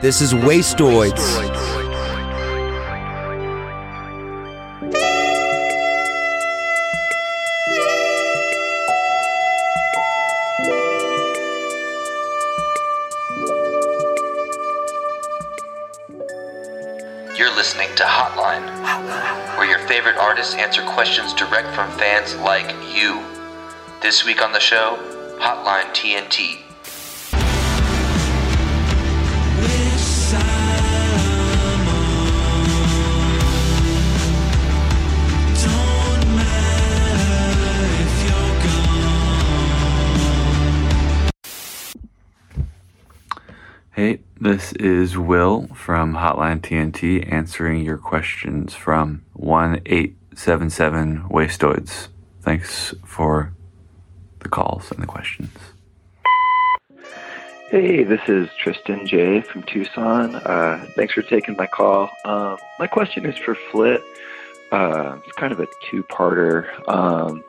This is Wastoids. You're listening to Hotline, where your favorite artists answer questions direct from fans like you. This week on the show, Hotline TNT. Hey, this is Will from Hotline TNT answering your questions from 1877 Wastoids. Thanks for the calls and the questions. Hey, this is Tristan J from Tucson. Uh, thanks for taking my call. Um, my question is for Flit. Uh, it's kind of a two-parter. Um,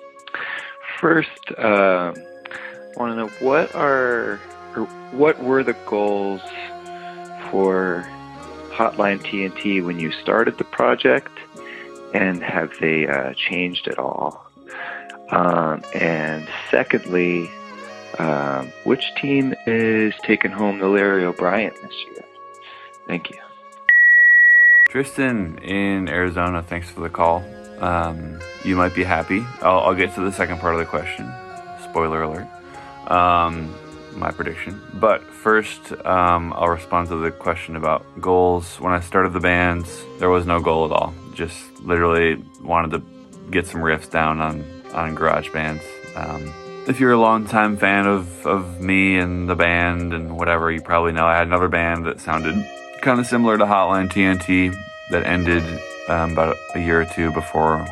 first, um, I want to know what are or what were the goals for Hotline TNT when you started the project, and have they uh, changed at all? Um, and secondly, um, which team is taking home the Larry O'Brien this year? Thank you. Tristan in Arizona, thanks for the call. Um, you might be happy. I'll, I'll get to the second part of the question. Spoiler alert. My prediction. But first, um, I'll respond to the question about goals. When I started the band, there was no goal at all. Just literally wanted to get some riffs down on, on GarageBand. Um, if you're a longtime fan of, of me and the band and whatever, you probably know I had another band that sounded kind of similar to Hotline TNT that ended um, about a year or two before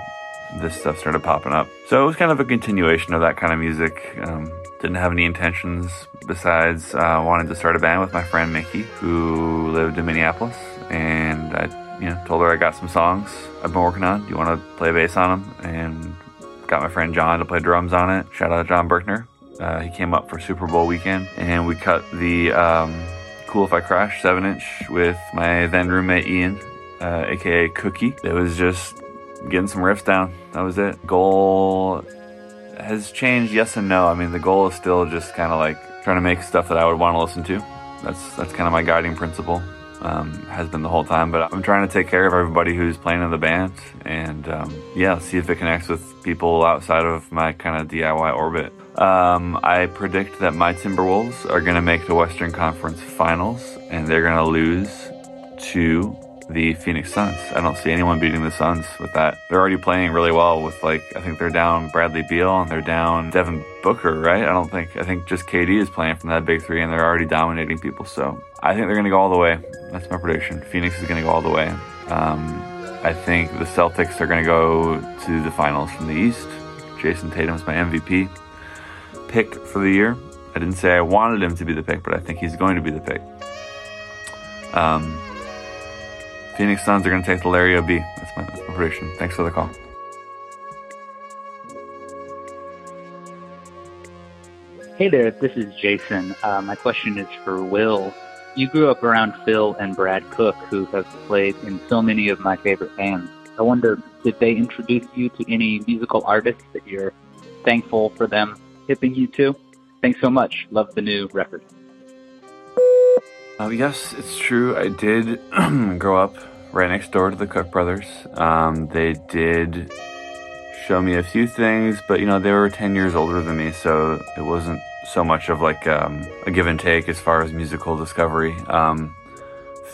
this stuff started popping up. So it was kind of a continuation of that kind of music. Um, didn't have any intentions besides uh, wanting to start a band with my friend Mickey, who lived in Minneapolis, and I, you know, told her I got some songs I've been working on. Do you want to play bass on them? And got my friend John to play drums on it. Shout out to John Berkner. Uh, he came up for Super Bowl weekend, and we cut the um, Cool If I Crash 7 inch with my then roommate Ian, uh, aka Cookie. It was just getting some riffs down. That was it. Goal has changed, yes and no. I mean, the goal is still just kind of like trying to make stuff that I would want to listen to. That's that's kind of my guiding principle. Um, has been the whole time, but I'm trying to take care of everybody who's playing in the band, and um, yeah, see if it connects with people outside of my kind of DIY orbit. Um, I predict that my Timberwolves are going to make the Western Conference Finals, and they're going to lose to the Phoenix Suns. I don't see anyone beating the Suns with that. They're already playing really well with like I think they're down Bradley Beal and they're down Devin Booker, right? I don't think I think just KD is playing from that big three and they're already dominating people. So I think they're gonna go all the way. That's my prediction. Phoenix is gonna go all the way. Um, I think the Celtics are gonna go to the finals from the East. Jayson Tatum's my MVP pick for the year. I didn't say I wanted him to be the pick, but I think he's going to be the pick. Um, Phoenix Suns are going to take the Larry OB. That's my, that's my prediction. Thanks for the call. Hey there, this is Jason. Uh, my question is for Will. You grew up around Phil and Brad Cook, who have played in so many of my favorite bands. I wonder, did they introduce you to any musical artists that you're thankful for them hipping you to? Thanks so much. Love the new record. Uh, yes, it's true. I did grow up right next door to the Cook brothers. Um, they did show me a few things, but you know they were ten years older than me, so it wasn't so much of like um, a give and take as far as musical discovery. Um,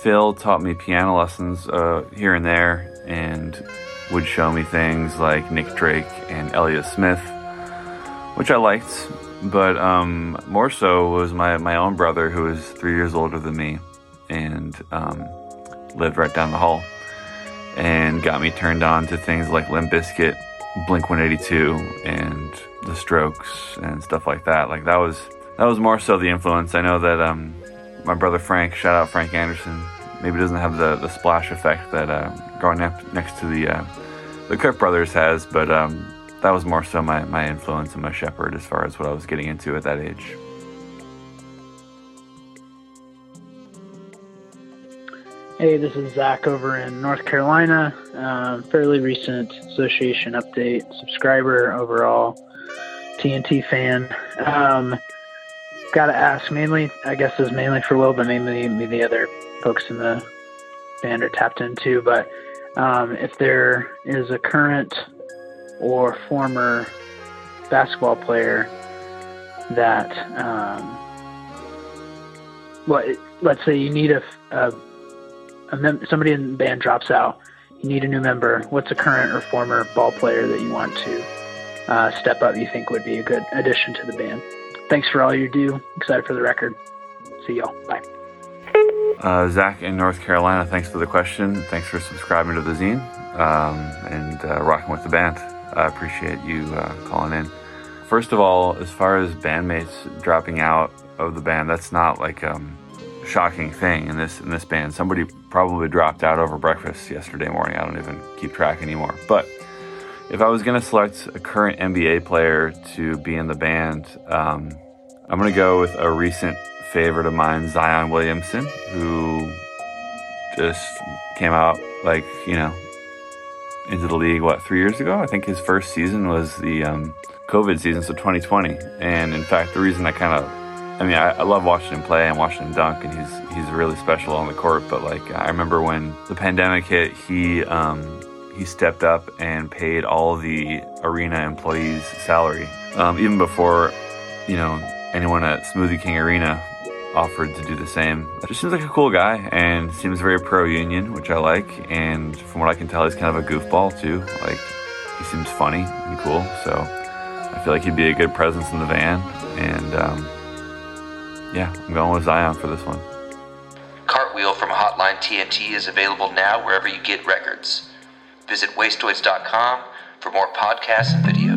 Phil taught me piano lessons uh, here and there, and would show me things like Nick Drake and Elliott Smith, which I liked but um, more so was my, my own brother who was three years older than me and um, lived right down the hall and got me turned on to things like Limp Bizkit, Blink 182, and The Strokes and stuff like that. Like that was that was more so the influence. I know that um, my brother Frank, shout out Frank Anderson, maybe doesn't have the, the splash effect that uh, growing up next to the uh, the Cook brothers has, but um, that was more so my, my influence and my shepherd as far as what I was getting into at that age. Hey, this is Zach over in North Carolina. Um, fairly recent association update, subscriber overall, TNT fan. Um, Got to ask mainly, I guess is mainly for Will, but mainly maybe the other folks in the band are tapped into. But um, if there is a current or former basketball player that, um, well, let's say you need a, a a mem- somebody in the band drops out, you need a new member. What's a current or former ball player that you want to uh, step up? You think would be a good addition to the band? Thanks for all you do. Excited for the record. See y'all. Bye. Uh, Zach in North Carolina, thanks for the question. Thanks for subscribing to the zine um, and uh, rocking with the band. I appreciate you uh, calling in. First of all, as far as bandmates dropping out of the band, that's not like um, shocking thing in this in this band. Somebody probably dropped out over breakfast yesterday morning. I don't even keep track anymore. But if I was going to select a current NBA player to be in the band, um, I'm going to go with a recent favorite of mine, Zion Williamson, who just came out like you know into the league what three years ago. I think his first season was the um, COVID season, so 2020. And in fact, the reason I kind of I mean, I, I, love watching him play and watching him dunk, and he's he's really special on the court. But like, I remember when the pandemic hit, he um, he stepped up and paid all the arena employees' salary, um, even before you know anyone at Smoothie King Arena offered to do the same. Just seems like a cool guy and seems very pro union, which I like. And from what I can tell, he's kind of a goofball too. Like he seems funny and cool, so I feel like he'd be a good presence in the van and. Um, yeah, I'm going with Zion for this one. Cartwheel from Hotline TNT is available now wherever you get records. Visit wastoids.com for more podcasts and videos.